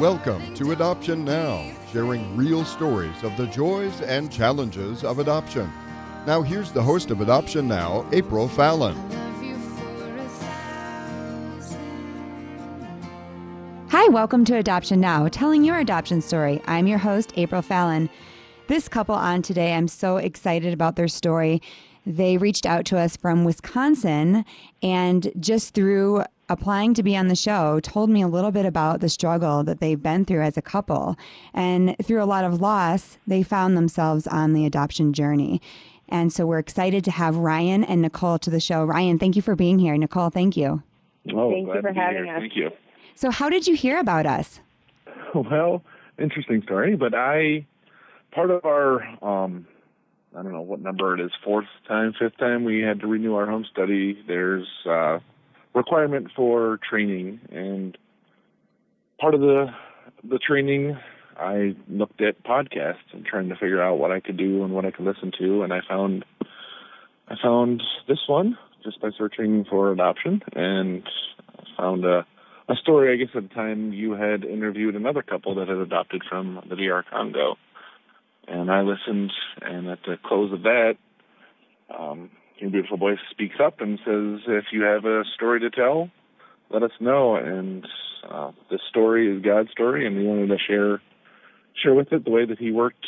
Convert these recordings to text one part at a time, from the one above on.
Welcome to Adoption Now, sharing real stories of the joys and challenges of adoption. Now, here's the host of Adoption Now, April Fallon. Hi, welcome to Adoption Now, telling your adoption story. I'm your host, April Fallon. This couple on today, I'm so excited about their story. They reached out to us from Wisconsin and just through applying to be on the show told me a little bit about the struggle that they've been through as a couple. And through a lot of loss, they found themselves on the adoption journey. And so we're excited to have Ryan and Nicole to the show. Ryan, thank you for being here. Nicole, thank you. Oh, Thank you for having here. us. Thank you. So, how did you hear about us? Well, interesting story, but I part of our um I don't know what number it is, fourth time, fifth time we had to renew our home study. There's uh requirement for training and part of the the training I looked at podcasts and trying to figure out what I could do and what I could listen to and I found I found this one just by searching for adoption and found a a story, I guess, at the time you had interviewed another couple that had adopted from the DR Congo. And I listened, and at the close of that, um, your beautiful voice speaks up and says, if you have a story to tell, let us know. And uh, this story is God's story, and we wanted to share share with it the way that He worked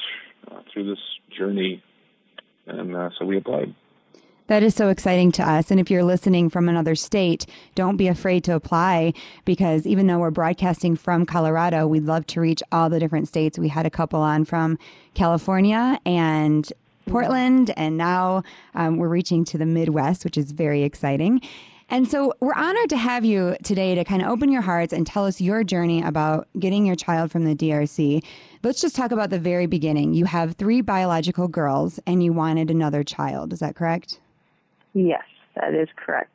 uh, through this journey. And uh, so we applied. That is so exciting to us. And if you're listening from another state, don't be afraid to apply because even though we're broadcasting from Colorado, we'd love to reach all the different states. We had a couple on from California and Portland, and now um, we're reaching to the Midwest, which is very exciting. And so we're honored to have you today to kind of open your hearts and tell us your journey about getting your child from the DRC. Let's just talk about the very beginning. You have three biological girls and you wanted another child. Is that correct? Yes, that is correct.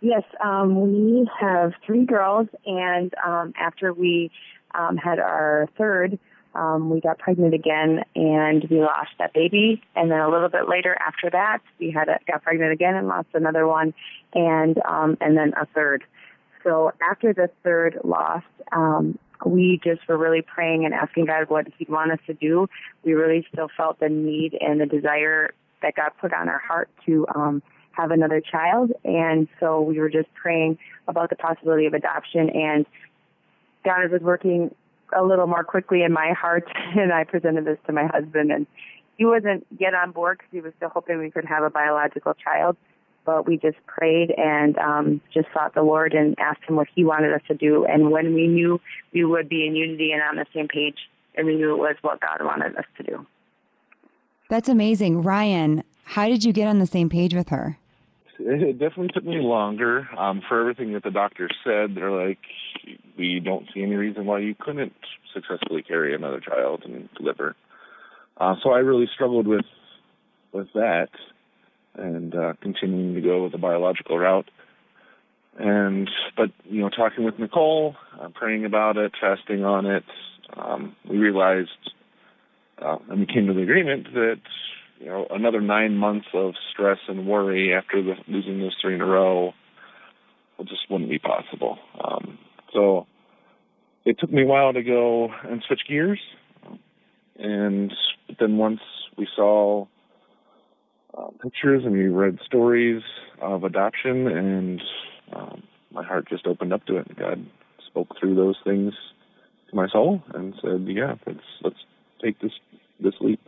Yes, um, we have three girls, and um, after we um, had our third, um, we got pregnant again, and we lost that baby. And then a little bit later, after that, we had a, got pregnant again and lost another one, and um, and then a third. So after the third loss, um, we just were really praying and asking God what He'd want us to do. We really still felt the need and the desire that God put on our heart to um, have another child, and so we were just praying about the possibility of adoption. And God was working a little more quickly in my heart, and I presented this to my husband, and he wasn't yet on board because he was still hoping we could have a biological child. But we just prayed and um, just sought the Lord and asked Him what He wanted us to do. And when we knew we would be in unity and on the same page, and we knew it was what God wanted us to do. That's amazing. Ryan, how did you get on the same page with her? It definitely took me longer. Um, for everything that the doctors said, they're like, we don't see any reason why you couldn't successfully carry another child and deliver. Uh, so I really struggled with with that, and uh, continuing to go with the biological route. And but you know, talking with Nicole, uh, praying about it, fasting on it, um, we realized, uh, and we came to the agreement that you know, another nine months of stress and worry after the, losing those three in a row well, just wouldn't be possible. Um, so it took me a while to go and switch gears. And then once we saw uh, pictures and we read stories of adoption, and um, my heart just opened up to it. God spoke through those things to my soul and said, "Yeah, let's let's take this this leap."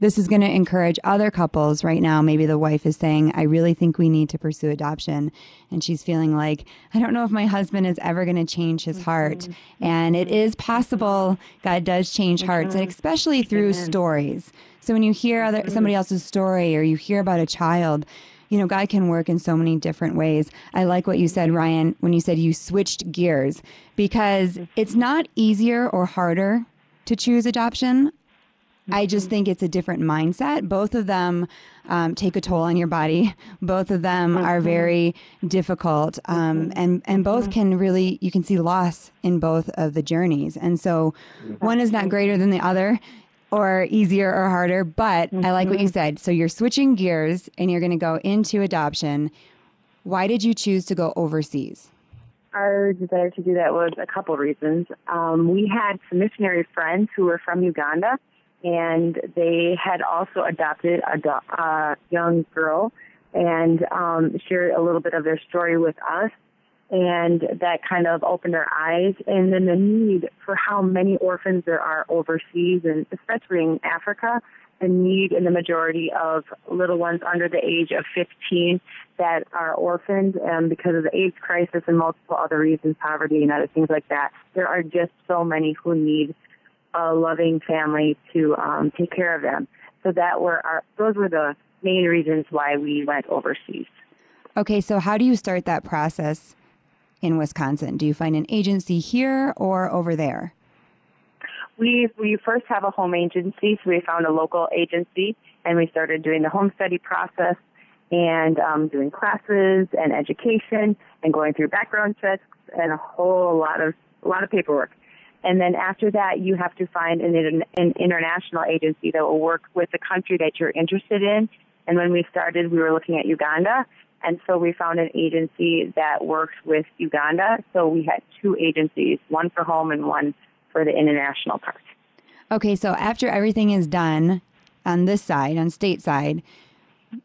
This is going to encourage other couples right now. Maybe the wife is saying, I really think we need to pursue adoption. And she's feeling like, I don't know if my husband is ever going to change his heart. Mm-hmm. And it is mm-hmm. possible God does change hearts, and mm-hmm. especially through stories. So when you hear other, somebody else's story or you hear about a child, you know, God can work in so many different ways. I like what you said, Ryan, when you said you switched gears because it's not easier or harder to choose adoption. I just think it's a different mindset. Both of them um, take a toll on your body. Both of them are very difficult, um, and and both can really you can see loss in both of the journeys. And so, one is not greater than the other, or easier or harder. But I like what you said. So you're switching gears, and you're going to go into adoption. Why did you choose to go overseas? our desire to do that was a couple of reasons. Um, we had some missionary friends who were from Uganda, and they had also adopted a do- young girl and um, shared a little bit of their story with us. And that kind of opened our eyes, and then the need for how many orphans there are overseas, and especially in Africa, the need in the majority of little ones under the age of 15 that are orphaned um, because of the AIDS crisis and multiple other reasons, poverty and other things like that. There are just so many who need a loving family to um, take care of them. So that were our, those were the main reasons why we went overseas. Okay, so how do you start that process in Wisconsin? Do you find an agency here or over there? We we first have a home agency, so we found a local agency, and we started doing the home study process and um, doing classes and education and going through background checks and a whole lot of a lot of paperwork. And then after that, you have to find an, an international agency that will work with the country that you're interested in. And when we started, we were looking at Uganda. And so we found an agency that worked with Uganda. So we had two agencies, one for home and one for the international part. Okay, so after everything is done on this side, on state side,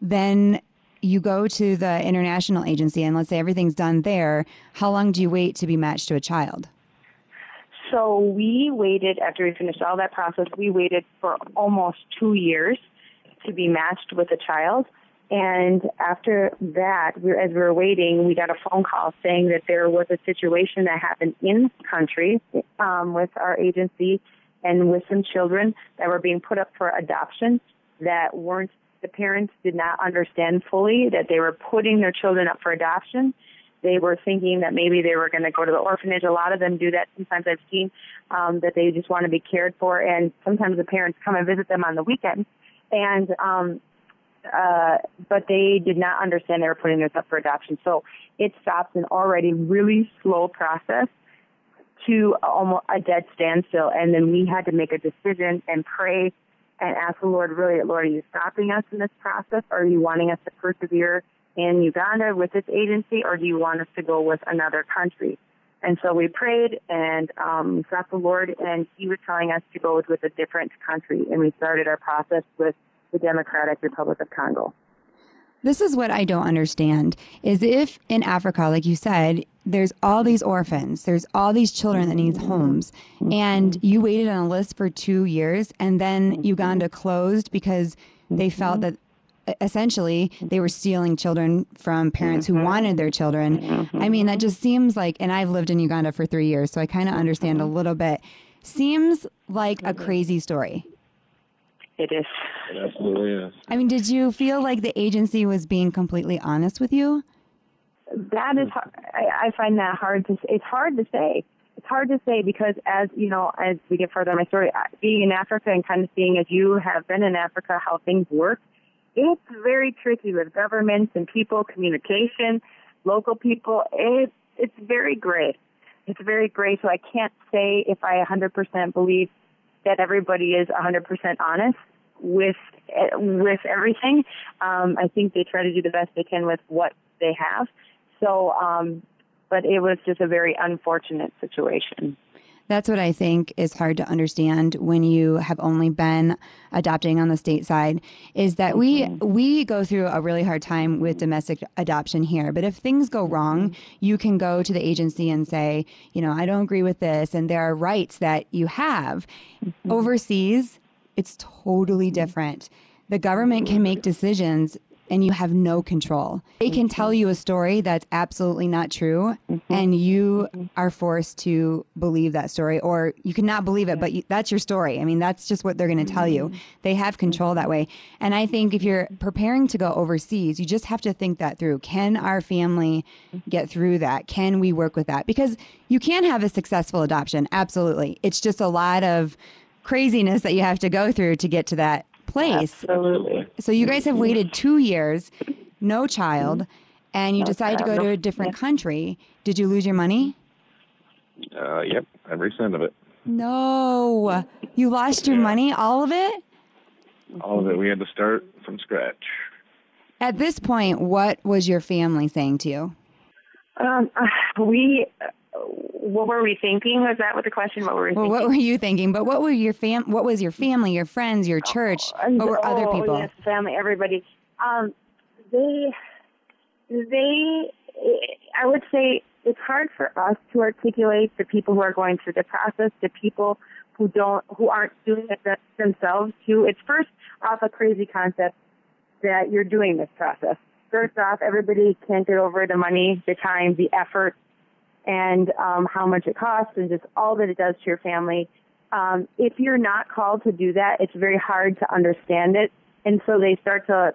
then you go to the international agency and let's say everything's done there. How long do you wait to be matched to a child? So we waited after we finished all that process. We waited for almost two years to be matched with a child. And after that, we, as we were waiting, we got a phone call saying that there was a situation that happened in country um, with our agency and with some children that were being put up for adoption that weren't the parents did not understand fully that they were putting their children up for adoption they were thinking that maybe they were going to go to the orphanage. A lot of them do that. Sometimes I've seen um, that they just want to be cared for, and sometimes the parents come and visit them on the weekends. And um, uh, but they did not understand they were putting this up for adoption. So it stopped an already really slow process to almost a dead standstill. And then we had to make a decision and pray and ask the Lord, really, Lord, are you stopping us in this process? Or are you wanting us to persevere in Uganda with this agency, or do you want us to go with another country? And so we prayed and um, sought the Lord, and He was telling us to go with a different country, and we started our process with the Democratic Republic of Congo. This is what I don't understand is if in Africa, like you said, there's all these orphans, there's all these children that need homes, and you waited on a list for two years, and then Uganda closed because they felt that essentially they were stealing children from parents who mm-hmm. wanted their children. Mm-hmm. I mean, that just seems like, and I've lived in Uganda for three years, so I kind of mm-hmm. understand a little bit. Seems like a crazy story. It is. It absolutely is. I mean, did you feel like the agency was being completely honest with you? That is, I, I find that hard to. It's hard to say. It's hard to say because as you know, as we get further in my story, being in Africa and kind of seeing as you have been in Africa how things work, it's very tricky with governments and people, communication, local people. It, it's very gray. It's very gray. So I can't say if I 100% believe that everybody is 100% honest with with everything. Um, I think they try to do the best they can with what they have. So, um, but it was just a very unfortunate situation. That's what I think is hard to understand when you have only been adopting on the state side is that we mm-hmm. we go through a really hard time with domestic adoption here. But if things go mm-hmm. wrong, you can go to the agency and say, you know, I don't agree with this and there are rights that you have. Mm-hmm. Overseas, it's totally different. The government can make decisions and you have no control. They can tell you a story that's absolutely not true, mm-hmm. and you are forced to believe that story, or you cannot believe it, but you, that's your story. I mean, that's just what they're going to tell you. Mm-hmm. They have control that way. And I think if you're preparing to go overseas, you just have to think that through. Can our family get through that? Can we work with that? Because you can have a successful adoption, absolutely. It's just a lot of craziness that you have to go through to get to that place. Absolutely. So you guys have waited two years, no child, and you decided to go to a different country. Did you lose your money? Uh, yep, every cent of it. No. You lost your money, all of it? All of it. We had to start from scratch. At this point, what was your family saying to you? Um, uh, we, what were we thinking? Was that what the question? What were we Well, thinking? what were you thinking? But what were your fam? What was your family, your friends, your church? And- What were other oh, people? Yes, family, everybody. Um, they, they, I would say it's hard for us to articulate the people who are going through the process, the people who don't, who aren't doing it themselves too. It's first off a crazy concept that you're doing this process. First off, everybody can't get over the money, the time, the effort, and um, how much it costs, and just all that it does to your family. Um, if you're not called to do that, it's very hard to understand it, and so they start to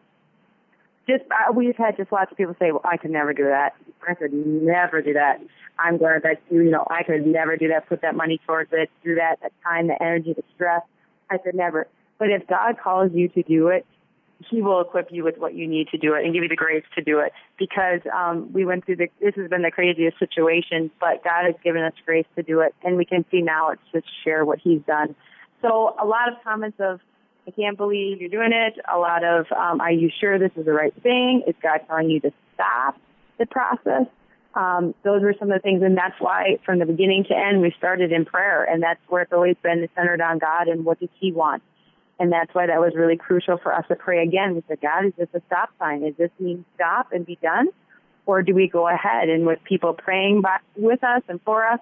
just. Uh, we've had just lots of people say, "Well, I could never do that. I could never do that. I'm glad that you, you know, I could never do that. Put that money towards it, do that, that time, the energy, the stress. I could never." But if God calls you to do it, he will equip you with what you need to do it and give you the grace to do it. Because um, we went through the this has been the craziest situation but god has given us grace to do it and we can see now it's just share what he's done. So a lot of comments of i can't believe you're doing it. A lot of um, are you sure this is the right thing? Is god telling you to stop the process? Um, those were some of the things and that's why from the beginning to end we started in prayer and that's where it's always been centered on god and what does he want and that's why that was really crucial for us to pray again. We said, God, is this a stop sign? Does this mean stop and be done? Or do we go ahead? And with people praying by, with us and for us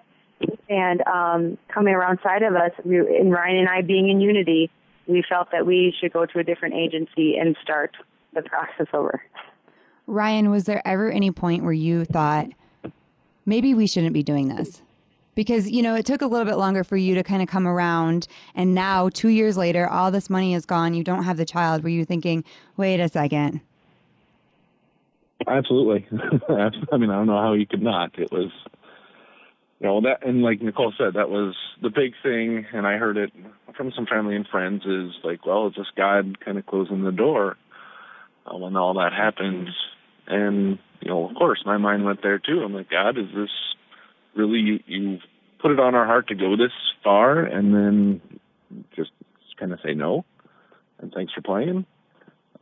and um, coming around side of us, we, and Ryan and I being in unity, we felt that we should go to a different agency and start the process over. Ryan, was there ever any point where you thought maybe we shouldn't be doing this? Because, you know, it took a little bit longer for you to kind of come around. And now, two years later, all this money is gone. You don't have the child. Were you thinking, wait a second? Absolutely. I mean, I don't know how you could not. It was, you know, that, and like Nicole said, that was the big thing. And I heard it from some family and friends is like, well, it's just God kind of closing the door uh, when all that happens. And, you know, of course, my mind went there too. I'm like, God, is this really, you, you put it on our heart to go this far and then just kind of say no? And thanks for playing.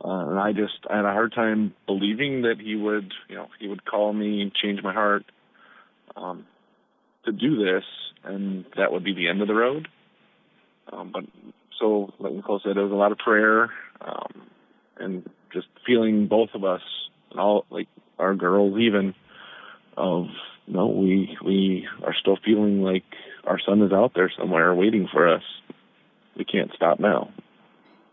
Uh, and I just I had a hard time believing that he would, you know, he would call me and change my heart um, to do this, and that would be the end of the road. Um, but so, like Nicole said, there was a lot of prayer um, and just feeling both of us and all, like our girls, even of no, we we are still feeling like our son is out there somewhere waiting for us. We can't stop now.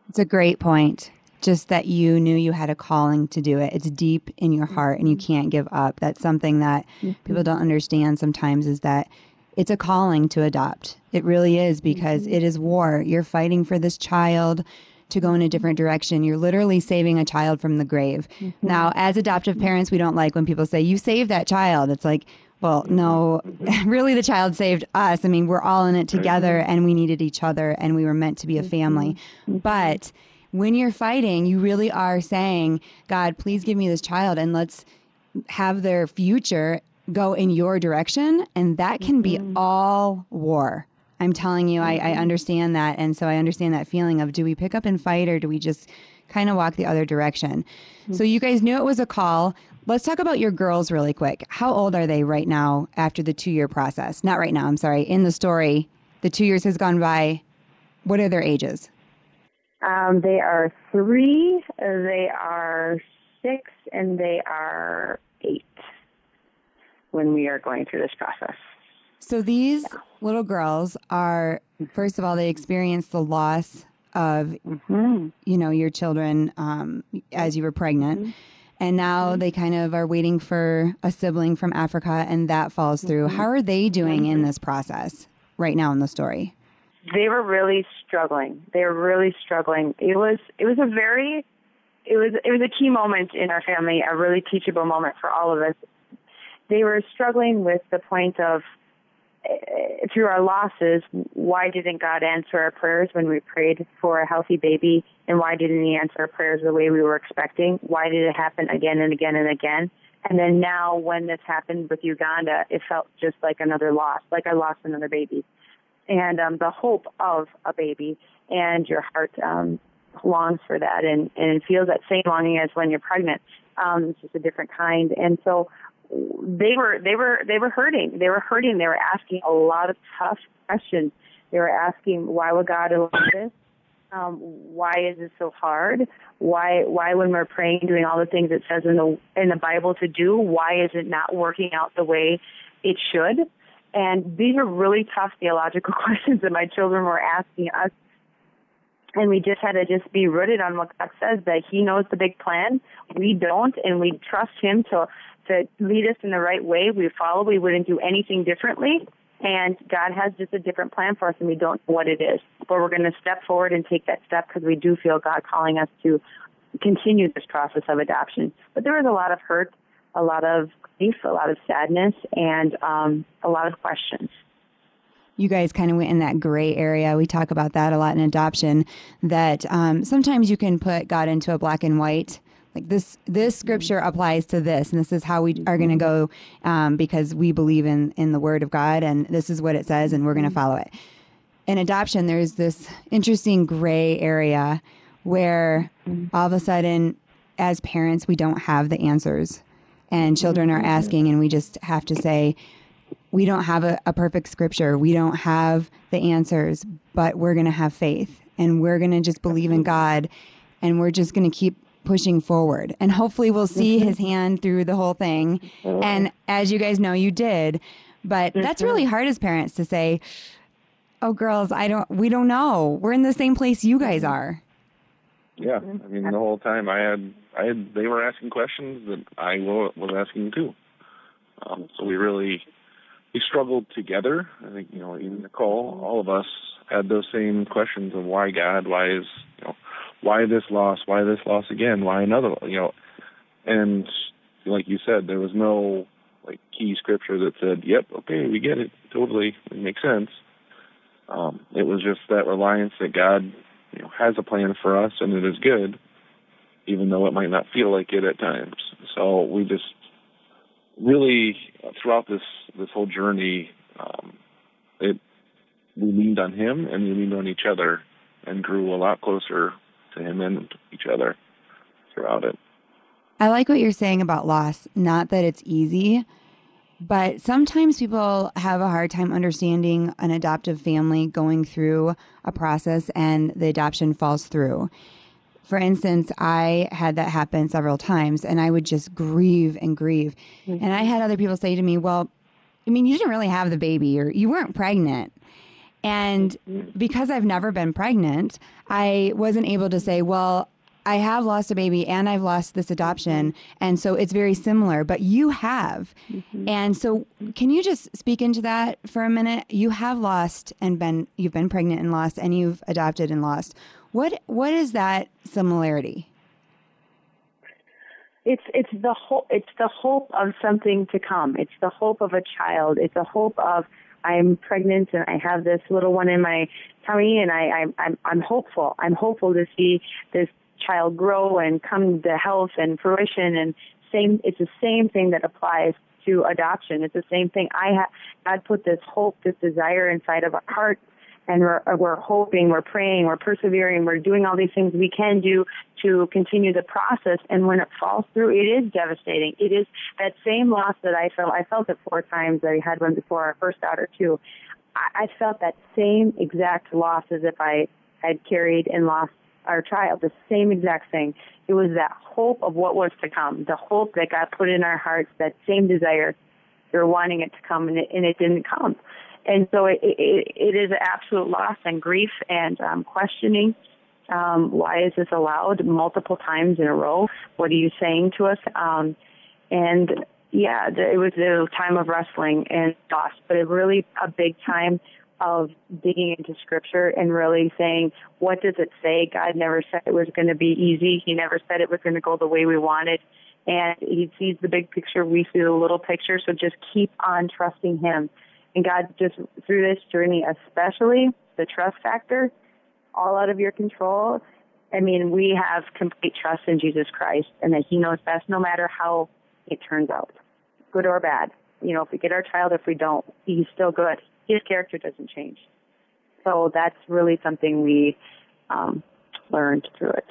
It's a great point. Just that you knew you had a calling to do it. It's deep in your heart and you mm-hmm. can't give up. That's something that mm-hmm. people don't understand sometimes is that it's a calling to adopt. It really is because mm-hmm. it is war. You're fighting for this child to go in a different direction. You're literally saving a child from the grave. Mm-hmm. Now, as adoptive parents, we don't like when people say, You saved that child. It's like, well, no, really, the child saved us. I mean, we're all in it together mm-hmm. and we needed each other and we were meant to be a mm-hmm. family. But when you're fighting, you really are saying, God, please give me this child and let's have their future go in your direction. And that can be all war. I'm telling you, I, I understand that. And so I understand that feeling of do we pick up and fight or do we just kind of walk the other direction? So you guys knew it was a call. Let's talk about your girls really quick. How old are they right now after the two year process? Not right now, I'm sorry. In the story, the two years has gone by. What are their ages? Um, they are three, they are six, and they are eight when we are going through this process. So these little girls are, first of all, they experience the loss of, mm-hmm. you know, your children um, as you were pregnant. Mm-hmm. And now mm-hmm. they kind of are waiting for a sibling from Africa, and that falls through. How are they doing in this process right now in the story? They were really struggling. They were really struggling. It was it was a very it was it was a key moment in our family, a really teachable moment for all of us. They were struggling with the point of through our losses, why didn't God answer our prayers when we prayed for a healthy baby? And why didn't He answer our prayers the way we were expecting? Why did it happen again and again and again? And then now, when this happened with Uganda, it felt just like another loss, like I lost another baby. And um, the hope of a baby, and your heart um, longs for that, and, and feels that same longing as when you're pregnant. Um, it's just a different kind. And so they were they were they were hurting. They were hurting. They were asking a lot of tough questions. They were asking, why would God allow this? Um, why is it so hard? Why why when we're praying, doing all the things it says in the in the Bible to do, why is it not working out the way it should? And these are really tough theological questions that my children were asking us. And we just had to just be rooted on what God says that He knows the big plan. We don't, and we trust Him to to lead us in the right way. We follow. We wouldn't do anything differently. And God has just a different plan for us, and we don't know what it is. But we're going to step forward and take that step because we do feel God calling us to continue this process of adoption. But there was a lot of hurt, a lot of grief, a lot of sadness, and um, a lot of questions you guys kind of went in that gray area. We talk about that a lot in adoption. That um, sometimes you can put God into a black and white. Like this, this scripture applies to this, and this is how we are going to go um, because we believe in in the Word of God, and this is what it says, and we're going to follow it. In adoption, there's this interesting gray area where all of a sudden, as parents, we don't have the answers, and children are asking, and we just have to say, we don't have a, a perfect scripture. We don't have the answers, but we're going to have faith and we're going to just believe in God and we're just going to keep pushing forward. And hopefully we'll see mm-hmm. his hand through the whole thing. And as you guys know, you did. But that's really hard as parents to say, "Oh girls, I don't we don't know. We're in the same place you guys mm-hmm. are." Yeah. Mm-hmm. I mean, the whole time I had I had they were asking questions that I was asking too. Um, so we really we struggled together. I think you know, even Nicole, all of us had those same questions of why God, why is you know, why this loss, why this loss again, why another, you know, and like you said, there was no like key scripture that said, "Yep, okay, we get it, totally, it makes sense." Um, it was just that reliance that God, you know, has a plan for us and it is good, even though it might not feel like it at times. So we just really throughout this this whole journey, um, it we leaned on him and we leaned on each other and grew a lot closer to him and each other throughout it. I like what you're saying about loss. Not that it's easy, but sometimes people have a hard time understanding an adoptive family going through a process and the adoption falls through. For instance, I had that happen several times and I would just grieve and grieve. Mm-hmm. And I had other people say to me, Well, I mean, you didn't really have the baby or you weren't pregnant. And because I've never been pregnant, I wasn't able to say, Well, I have lost a baby and I've lost this adoption. And so it's very similar, but you have. Mm-hmm. And so can you just speak into that for a minute? You have lost and been, you've been pregnant and lost and you've adopted and lost. What, what is that similarity? It's, it's the hope, it's the hope of something to come. It's the hope of a child. It's a hope of, I'm pregnant and I have this little one in my tummy and I, I I'm I'm hopeful. I'm hopeful to see this child grow and come to health and fruition and same it's the same thing that applies to adoption. It's the same thing. I have God put this hope, this desire inside of our heart and we're, uh, we're hoping, we're praying, we're persevering, we're doing all these things we can do to continue the process. And when it falls through, it is devastating. It is that same loss that I felt. I felt it four times. I had one before our first daughter too. I, I felt that same exact loss as if I had carried and lost our child, the same exact thing. It was that hope of what was to come, the hope that God put in our hearts, that same desire. We were wanting it to come, and it, and it didn't come. And so it, it, it is an absolute loss and grief and um, questioning. Um, why is this allowed multiple times in a row? What are you saying to us? Um, and yeah, it was a time of wrestling and loss, but it really a big time of digging into scripture and really saying, what does it say? God never said it was going to be easy. He never said it was going to go the way we wanted. And he sees the big picture. We see the little picture. So just keep on trusting him. And God, just through this journey, especially the trust factor, all out of your control. I mean, we have complete trust in Jesus Christ and that He knows best no matter how it turns out, good or bad. You know, if we get our child, if we don't, He's still good. His character doesn't change. So that's really something we um, learned through it.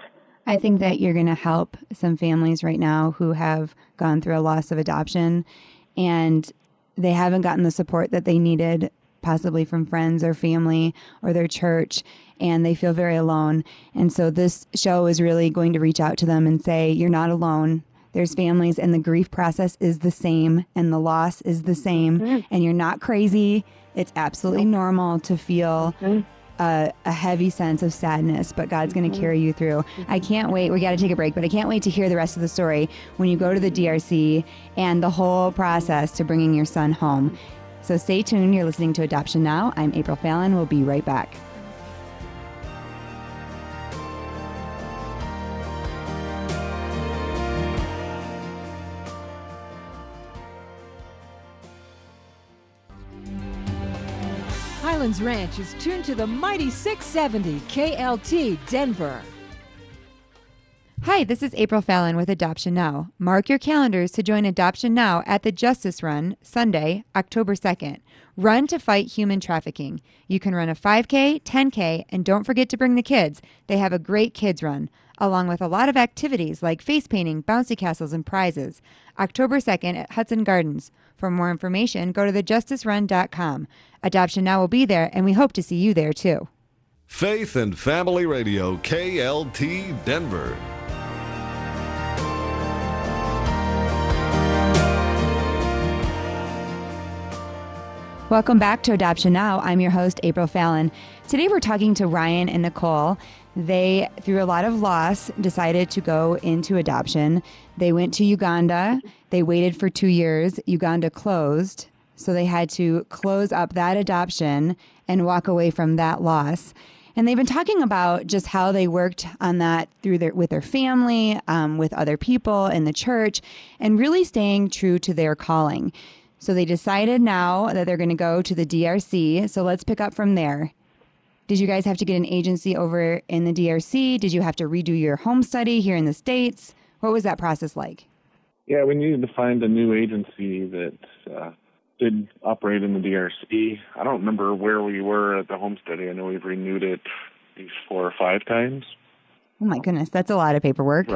I think that you're going to help some families right now who have gone through a loss of adoption and they haven't gotten the support that they needed, possibly from friends or family or their church, and they feel very alone. And so this show is really going to reach out to them and say, You're not alone. There's families, and the grief process is the same, and the loss is the same, mm-hmm. and you're not crazy. It's absolutely normal to feel. Mm-hmm a, a heavy sense of sadness, but God's going to mm-hmm. carry you through. I can't wait. We got to take a break, but I can't wait to hear the rest of the story when you go to the DRC and the whole process to bringing your son home. So stay tuned. You're listening to Adoption Now. I'm April Fallon. We'll be right back. Highlands Ranch is tuned to the mighty 670 KLT Denver. Hi, this is April Fallon with Adoption Now. Mark your calendars to join Adoption Now at the Justice Run Sunday, October 2nd. Run to fight human trafficking. You can run a 5K, 10K, and don't forget to bring the kids. They have a great kids run, along with a lot of activities like face painting, bouncy castles, and prizes. October 2nd at Hudson Gardens. For more information, go to thejusticerun.com. Adoption Now will be there, and we hope to see you there too. Faith and Family Radio, KLT Denver. Welcome back to Adoption Now. I'm your host, April Fallon. Today we're talking to Ryan and Nicole. They, through a lot of loss, decided to go into adoption. They went to Uganda. They waited for two years. Uganda closed. So they had to close up that adoption and walk away from that loss. And they've been talking about just how they worked on that through their with their family, um, with other people in the church, and really staying true to their calling. So they decided now that they're going to go to the DRC. So let's pick up from there. Did you guys have to get an agency over in the DRC? Did you have to redo your home study here in the States? What was that process like? Yeah, we needed to find a new agency that uh, did operate in the DRC. I don't remember where we were at the home study. I know we've renewed it these four or five times. Oh my goodness, that's a lot of paperwork.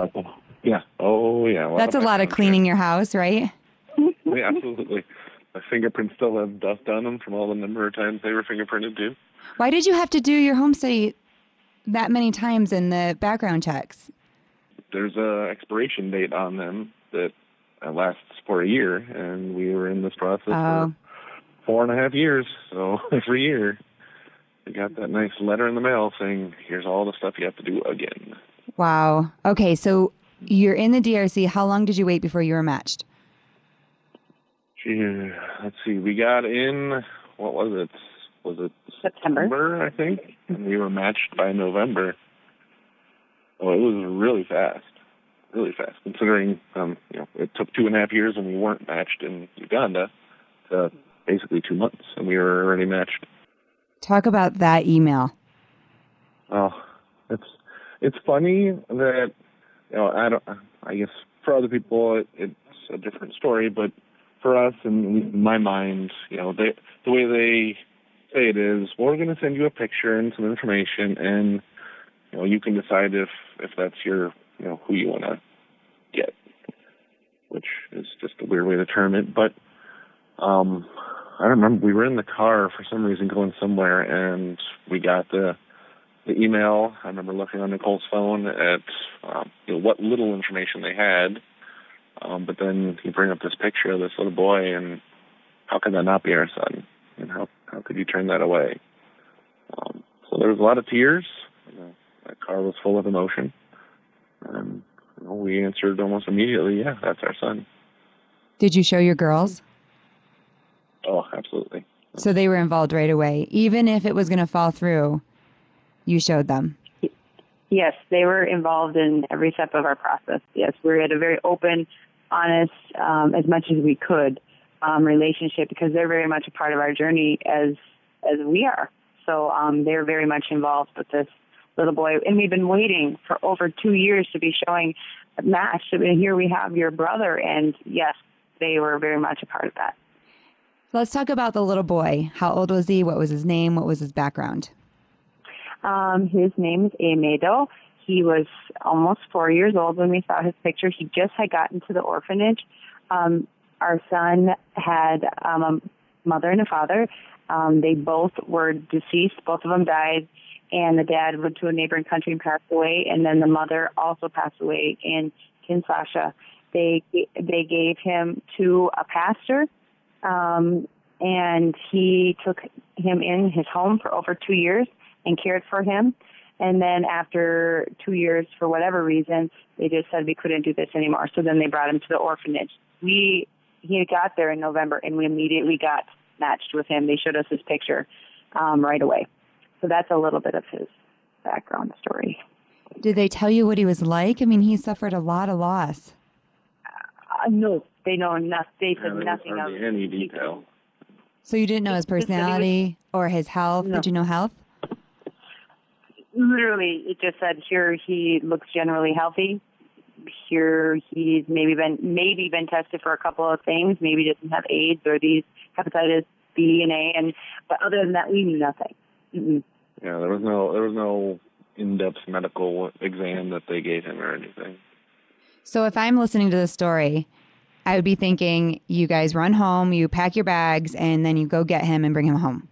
Yeah. Oh yeah. A that's a lot of cleaning your house, right? yeah, absolutely. My fingerprints still have dust on them from all the number of times they were fingerprinted too. Why did you have to do your home study that many times in the background checks? There's a expiration date on them that uh, lasts for a year, and we were in this process oh. for four and a half years. So every year, we got that nice letter in the mail saying, "Here's all the stuff you have to do again." Wow. Okay, so you're in the DRC. How long did you wait before you were matched? Gee, let's see. We got in. What was it? was it September? September, I think, and we were matched by November. Oh, it was really fast, really fast. Considering, um, you know, it took two and a half years and we weren't matched in Uganda, to basically two months, and we were already matched. Talk about that email. Oh, it's it's funny that you know I don't. I guess for other people it, it's a different story, but for us and in my mind, you know, they, the way they say it is, we're going to send you a picture and some information, and you know you can decide if if that's your you know who you want to get, which is just a weird way to term it. But um, I remember we were in the car for some reason going somewhere, and we got the the email. I remember looking on Nicole's phone at um, you know what little information they had. Um, but then you bring up this picture of this little boy, and how could that not be our son? And how how could you turn that away? Um, so there was a lot of tears. You know, that car was full of emotion, and you know, we answered almost immediately, "Yeah, that's our son." Did you show your girls? Oh, absolutely. So they were involved right away, even if it was going to fall through. You showed them. Yes, they were involved in every step of our process. Yes, we had a very open, honest, um, as much as we could um, relationship because they're very much a part of our journey as as we are. So um, they're very much involved with this little boy, and we've been waiting for over two years to be showing a match. And here we have your brother, and yes, they were very much a part of that. Let's talk about the little boy. How old was he? What was his name? What was his background? Um, his name is Amedo. He was almost four years old when we saw his picture. He just had gotten to the orphanage. Um, our son had um, a mother and a father. Um, they both were deceased. Both of them died, and the dad went to a neighboring country and passed away. And then the mother also passed away in Kinshasa. They they gave him to a pastor, um, and he took him in his home for over two years and cared for him. And then after two years, for whatever reason, they just said we couldn't do this anymore. So then they brought him to the orphanage. We he got there in November, and we immediately got matched with him. They showed us his picture um, right away. So that's a little bit of his background story. Did they tell you what he was like? I mean, he suffered a lot of loss. Uh, no, they know nothing. They said Yeah, nothing of any detail. So you didn't know his Just was- personality or his health? No. Did you know health? Literally, it just said here he looks generally healthy. Here he's maybe been maybe been tested for a couple of things. Maybe doesn't have AIDS or these hepatitis B and A, and but other than that, we knew nothing. Mm-mm. Yeah, there was no there was no in-depth medical exam that they gave him or anything. So if I'm listening to this story, I would be thinking you guys run home, you pack your bags, and then you go get him and bring him home.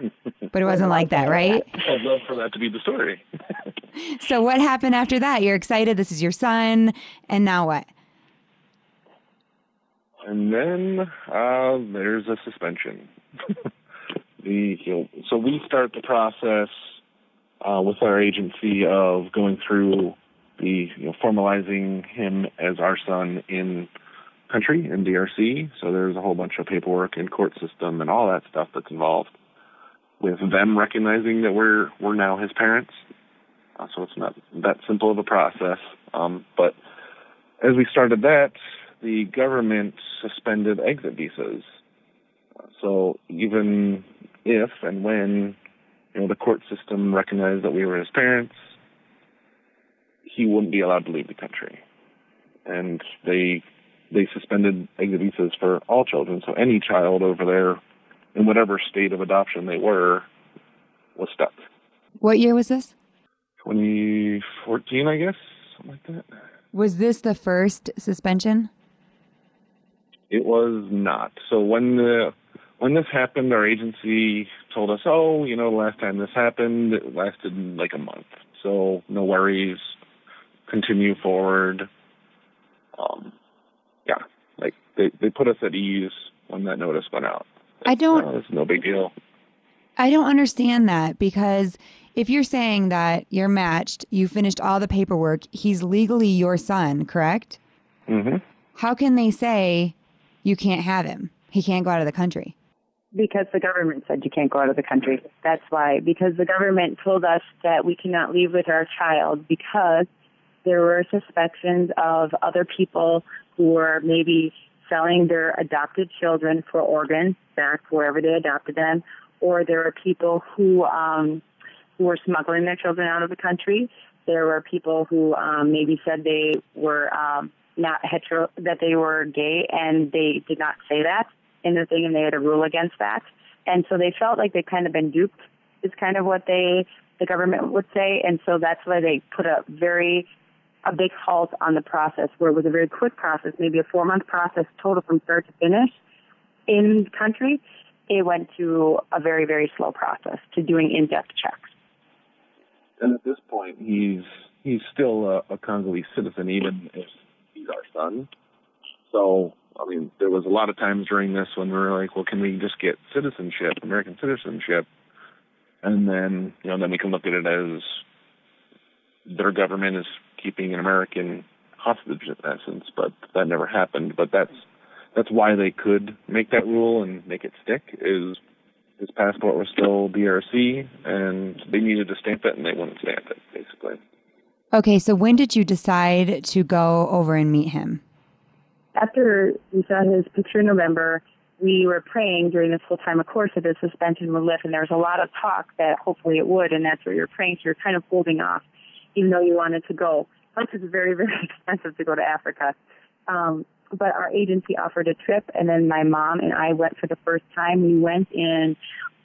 But it wasn't like that, right? I'd love for that to be the story. So what happened after that? You're excited. This is your son, and now what? And then uh, there's a suspension. the you know, so we start the process uh, with our agency of going through the you know, formalizing him as our son in country in DRC. So there's a whole bunch of paperwork and court system and all that stuff that's involved with them recognizing that we're we're now his parents. Uh, so it's not that simple of a process. Um, but as we started that, the government suspended exit visas. So even if and when you know the court system recognized that we were his parents, he wouldn't be allowed to leave the country, and they they suspended exit visas for all children. So any child over there, in whatever state of adoption they were, was stuck. What year was this? 2014, I guess, something like that. Was this the first suspension? It was not. So when the when this happened, our agency told us, "Oh, you know, the last time this happened, it lasted like a month. So no worries. Continue forward." Um, yeah, like they they put us at ease when that notice went out. I don't- Uh, it's no big deal. I don't understand that because if you're saying that you're matched, you finished all the paperwork, he's legally your son, correct? Mm-hmm. How can they say you can't have him? He can't go out of the country. Because the government said you can't go out of the country. That's why. Because the government told us that we cannot leave with our child because there were suspicions of other people who were maybe selling their adopted children for organs back wherever they adopted them, or there were people who um, who were smuggling their children out of the country. There were people who um, maybe said they were um, not hetero, that they were gay, and they did not say that in the thing, and they had a rule against that. And so they felt like they'd kind of been duped, is kind of what they the government would say, and so that's why they put a very a big halt on the process, where it was a very quick process, maybe a four month process total from start to finish in country. It went to a very very slow process to doing in depth checks. And at this point, he's he's still a, a Congolese citizen, even if he's our son. So, I mean, there was a lot of times during this when we were like, well, can we just get citizenship, American citizenship? And then, you know, then we can look at it as their government is keeping an American hostage in essence, but that never happened. But that's that's why they could make that rule and make it stick is his passport was still DRC and they needed to stamp it and they wouldn't stamp it, basically. Okay, so when did you decide to go over and meet him? After we saw his picture in November, we were praying during this whole time, of course, that the suspension would lift, and there was a lot of talk that hopefully it would, and that's what you're praying. So you're kind of holding off, even though you wanted to go. Plus, it's very, very expensive to go to Africa. Um, but our agency offered a trip, and then my mom and I went for the first time. We went in,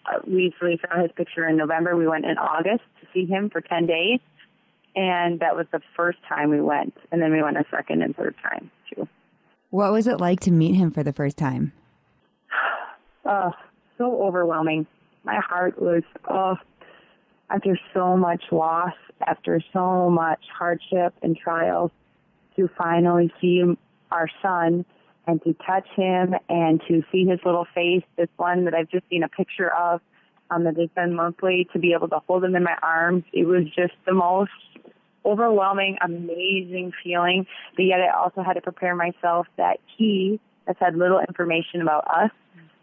uh, we we saw his picture in November. We went in August to see him for 10 days. and that was the first time we went, and then we went a second and third time too. What was it like to meet him for the first time? Oh, so overwhelming. My heart was oh, after so much loss, after so much hardship and trials, to finally see our son and to touch him and to see his little face, this one that I've just seen a picture of um, that has been monthly, to be able to hold him in my arms. It was just the most overwhelming, amazing feeling. But yet I also had to prepare myself that he has had little information about us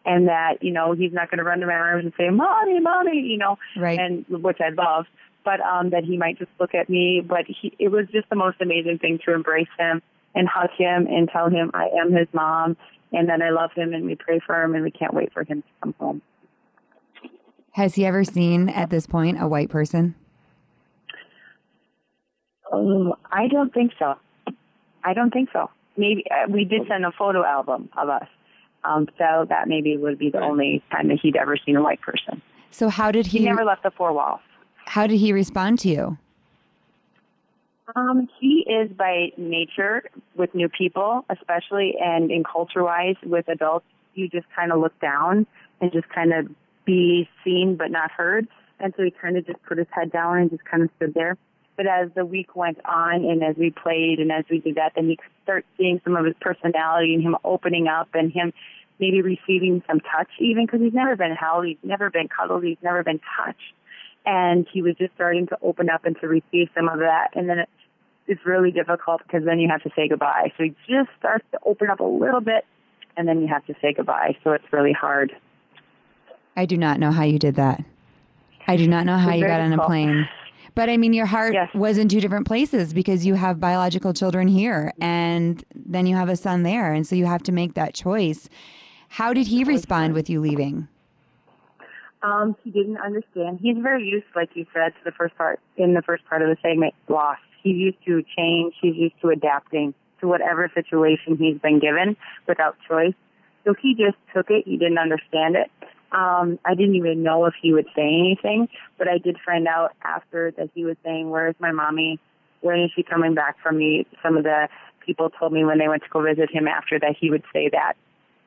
and that, you know, he's not going to run to my arms and say, mommy, mommy, you know, Right. and which I love, but, um, that he might just look at me. But he, it was just the most amazing thing to embrace him and hug him and tell him I am his mom and that I love him and we pray for him and we can't wait for him to come home. Has he ever seen at this point a white person? Um, I don't think so. I don't think so. Maybe uh, we did send a photo album of us, um, so that maybe would be the only time that he'd ever seen a white person. So how did he, He never left the four walls. how did he respond to you? Um, he is by nature with new people, especially and in culture wise with adults, you just kind of look down and just kind of be seen but not heard. And so he kind of just put his head down and just kind of stood there. But as the week went on and as we played and as we did that, then you start seeing some of his personality and him opening up and him maybe receiving some touch even because he's never been held, he's never been cuddled, he's never been touched and he was just starting to open up and to receive some of that. And then it, it's really difficult because then you have to say goodbye. So he just starts to open up a little bit, and then you have to say goodbye. So it's really hard. I do not know how you did that. I do not know how you got on a plane. But I mean, your heart Yes. was in two different places because you have biological children here and then you have a son there. And so you have to make that choice. How did he respond with you leaving? Um, he didn't understand. He's very used, like you said, to the first part in the first part of the segment, lost. He's used to change. He's used to adapting to whatever situation he's been given without choice. So he just took it. He didn't understand it. Um, I didn't even know if he would say anything, but I did find out after that he was saying, "Where's my mommy? When is she coming back from me?" Some of the people told me when they went to go visit him after that he would say that.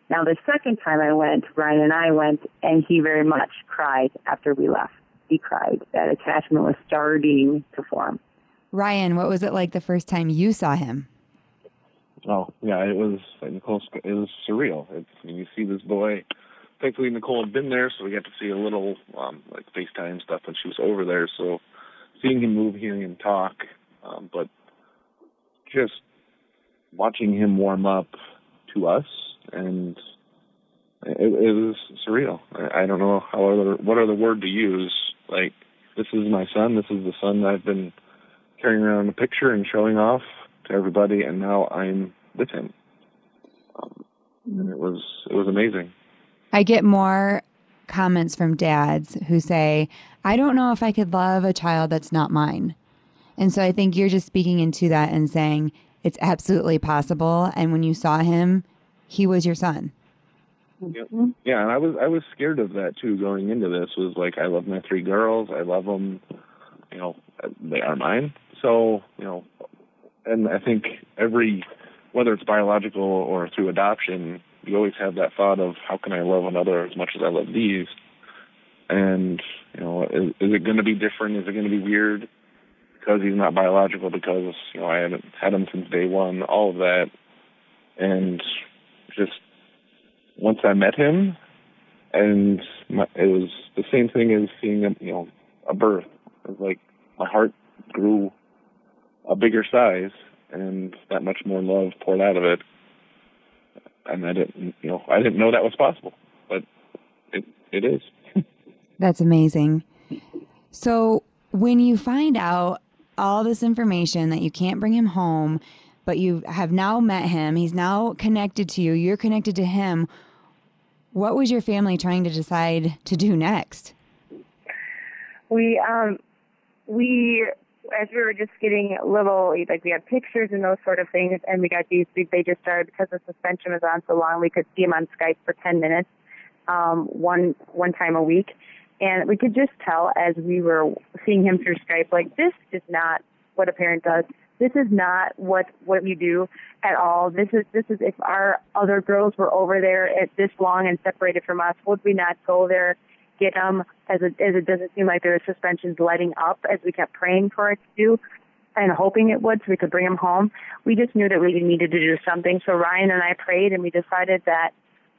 Now, the second time I went, Ryan and I went, and he very much cried after we left. He cried. That attachment was starting to form. Ryan, what was it like the first time you saw him? Oh yeah, it was Nicole. It was surreal. It's when you see this boy. Thankfully, Nicole had been there, so we got to see a little um, like FaceTime stuff when she was over there. So seeing him move, hearing him talk, um, but just watching him warm up to us, and it, it was surreal. I, I don't know how other what other word to use. Like this is my son. This is the son that I've been carrying around a picture and showing off to everybody, and now I'm with him. Um, and it was it was amazing. I get more comments from dads who say, I don't know if I could love a child that's not mine. And so I think you're just speaking into that and saying it's absolutely possible. And when you saw him, he was your son. Yep. Yeah, and I was I was scared of that too going into this. Was like I love my three girls. I love them. You know, they are mine. So you know, and I think every whether it's biological or through adoption, you always have that thought of how can I love another as much as I love these. And you know, is, is it going to be different? Is it going to be weird because he's not biological? Because you know I haven't had him since day one. All of that, and just once I met him, and my, it was the same thing as seeing a you know a birth. It was like my heart grew a bigger size, and that much more love poured out of it. And I didn't, you know, I didn't know that was possible, but it it is. That's amazing. So when you find out all this information that you can't bring him home, but you have now met him, he's now connected to you, you're connected to him. What was your family trying to decide to do next? We um we as we were just getting little like we had pictures and those sort of things and we got these they just started because the suspension was on so long we could see him on Skype for ten minutes um one one time a week and we could just tell as we were seeing him through Skype like this is not what a parent does. This is not what what we do at all. This is this is if our other girls were over there at this long and separated from us, would we not go there, get them? As it as it doesn't seem like their suspension's letting up, as we kept praying for it to do and hoping it would so we could bring him home. We just knew that we needed to do something. So Ryan and I prayed and we decided that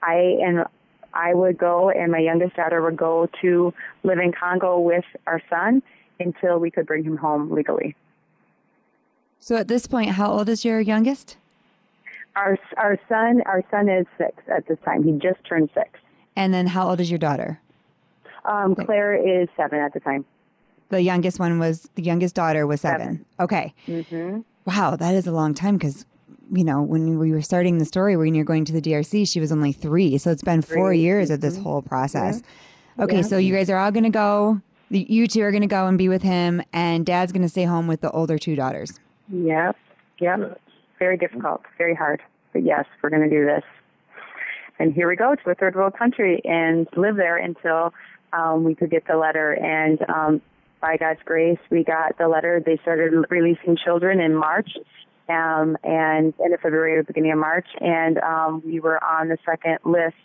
I and I would go and my youngest daughter would go to live in Congo with our son until we could bring him home legally. So at this point, how old is your youngest? Our our son our son is six at this time. He just turned six. And then how old is your daughter? Um, Claire is seven at the time. The youngest one was the youngest daughter was seven. Seven. Okay. hmm Wow, that is a long time because, you know, when we were starting the story, when you're going to the DRC, she was only three. So it's been four Three. years of this whole process. Okay, Yeah. so you guys are all going to go. You two are going to go and be with him, and dad's going to stay home with the older two daughters. Yep. Yep. Very difficult. Very hard. But yes, we're going to do this. And here we go to a third world country and live there until um, we could get the letter. And um, by God's grace, we got the letter. They started releasing children in March um, and end of February or beginning of March. And um, we were on the second list.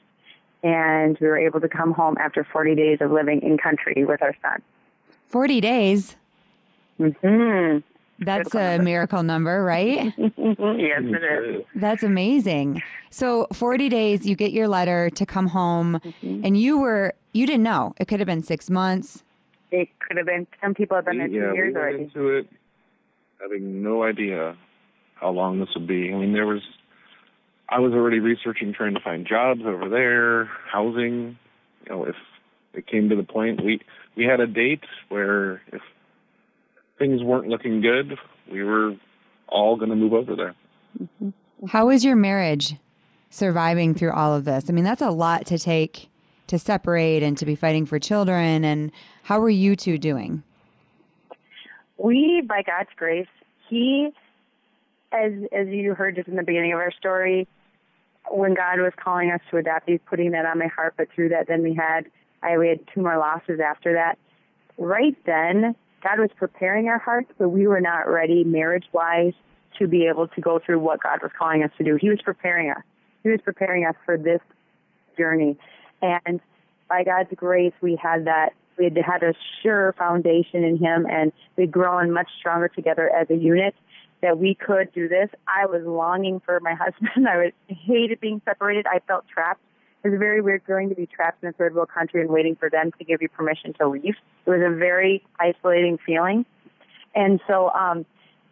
And we were able to come home after 40 days of living in country with our son. 40 days. hmm That's a miracle number, right? yes, it is. That's amazing. So 40 days, you get your letter to come home, Mm-hmm. and you were, you didn't know. It could have been six months. It could have been. Some people have been there two yeah, years we went already. into it having no idea how long this would be. I mean, there was, I was already researching, trying to find jobs over there, housing. You know, if it came to the point, we we had a date where if things weren't looking good, we were all going to move over there. Mm-hmm. How is your marriage surviving through all of this? I mean, that's a lot to take to separate and to be fighting for children. And how are you two doing? We, by God's grace, He, as as you heard just in the beginning of our story, when God was calling us to adopt, He's putting that on my heart. But through that, then we had I we had two more losses after that. Right then, God was preparing our hearts, but we were not ready, marriage wise, to be able to go through what God was calling us to do. He was preparing us. He was preparing us for this journey. And by God's grace, we had that, we had had a sure foundation in Him and we'd grown much stronger together as a unit that we could do this. I was longing for my husband. I would hated being separated. I felt trapped. It was very weird feeling to be trapped in a third world country and waiting for them to give you permission to leave. It was a very isolating feeling. And so, um,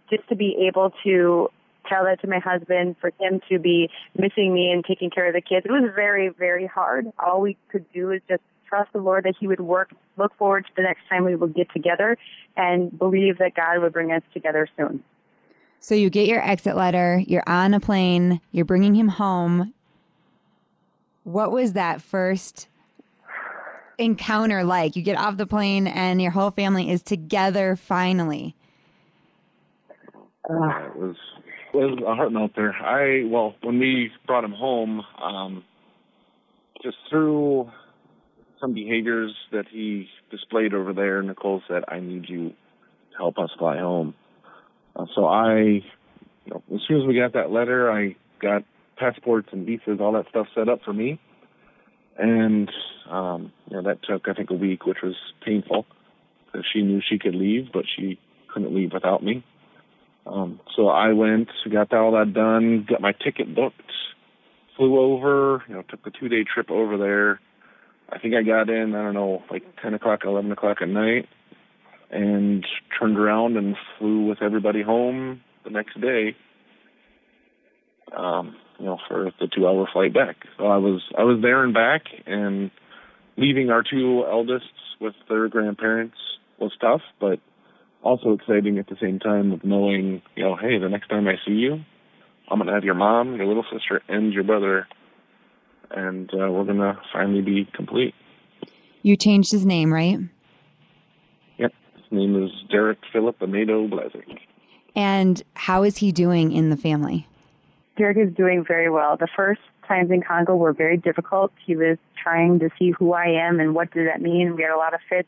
just to be able to tell that to my husband, for him to be missing me and taking care of the kids, it was very, very hard. All we could do is just trust the Lord that He would work, look forward to the next time we would get together, and believe that God would bring us together soon. So you get your exit letter, you're on a plane, you're bringing him home. What was that first encounter like? You get off the plane and your whole family is together finally. Yeah, it was it was a heart melter. I well, when we brought him home, um, just through some behaviors that he displayed over there, Nicole said, "I need you to help us fly home." Uh, so I, you know, as soon as we got that letter, I got passports and visas, all that stuff set up for me, and um, you know that took I think a week, which was painful because she knew she could leave, but she couldn't leave without me. Um, so I went, got all that done, got my ticket booked, flew over, you know, took the two day trip over there. I think I got in, I don't know, like 10 o'clock, 11 o'clock at night, and turned around and flew with everybody home the next day. Um, you know, for the two hour flight back. So I was, I was there and back, and leaving our two eldest with their grandparents was tough, but also exciting at the same time of knowing, you know, hey, the next time I see you, I'm gonna have your mom, your little sister, and your brother, and uh, we're gonna finally be complete. You changed his name, right? Yep. His name is Derek Philip Amado Blazik. And how is he doing in the family? Derek is doing very well. The first times in Congo were very difficult. He was trying to see who I am and what does that mean. We had a lot of fits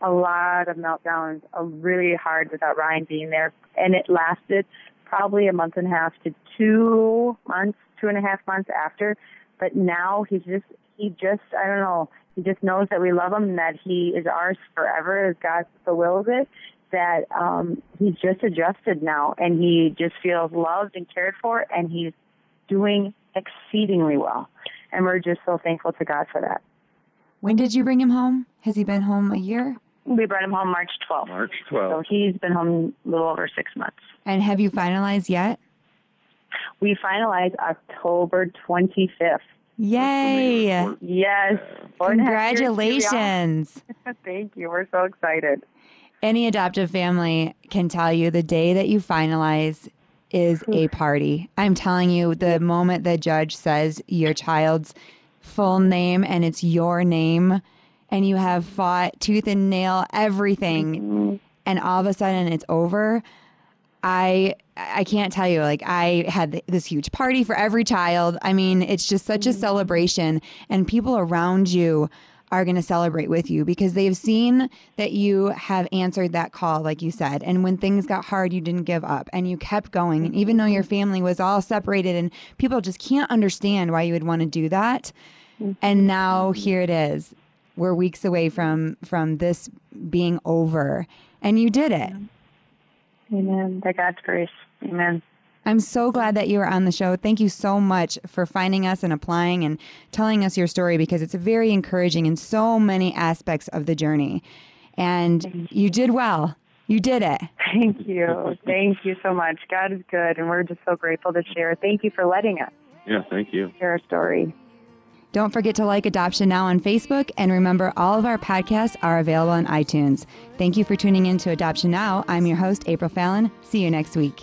a lot of meltdowns, uh, really hard without Ryan being there, and it lasted probably a month and a half to two months, two and a half months after. But now he's just, he just, I don't know, he just knows that we love him and that he is ours forever as God so wills it. That um, he's just adjusted now, and he just feels loved and cared for, and he's doing exceedingly well. And we're just so thankful to God for that. When did you bring him home? Has he been home a year? We brought him home March 12th. March 12th. So he's been home a little over six months. And have you finalized yet? We finalized October 25th. Yay! Yes. Four and a half years, here we are. Congratulations. Thank you. We're so excited. Any adoptive family can tell you the day that you finalize is a party. I'm telling you, the moment the judge says your child's full name and it's your name, and you have fought tooth and nail everything, mm-hmm. and all of a sudden it's over. I I can't tell you like I had this huge party for every child. I mean, it's just such a mm-hmm. celebration and people around you are going to celebrate with you because they've seen that you have answered that call like you said and when things got hard you didn't give up and you kept going and even though your family was all separated and people just can't understand why you would want to do that and now here it is we're weeks away from from this being over and you did it Amen. By God's grace. Amen. I'm so glad that you were on the show. Thank you so much for finding us and applying and telling us your story because it's very encouraging in so many aspects of the journey. And you did well. You did it. Thank you. Thank you so much. God is good, and we're just so grateful to share. Thank you for letting us Yeah, thank you. share our story. Don't forget to like Adoption Now on Facebook. And remember, all of our podcasts are available on iTunes. Thank you for tuning in to Adoption Now. I'm your host, April Fallon. See you next week.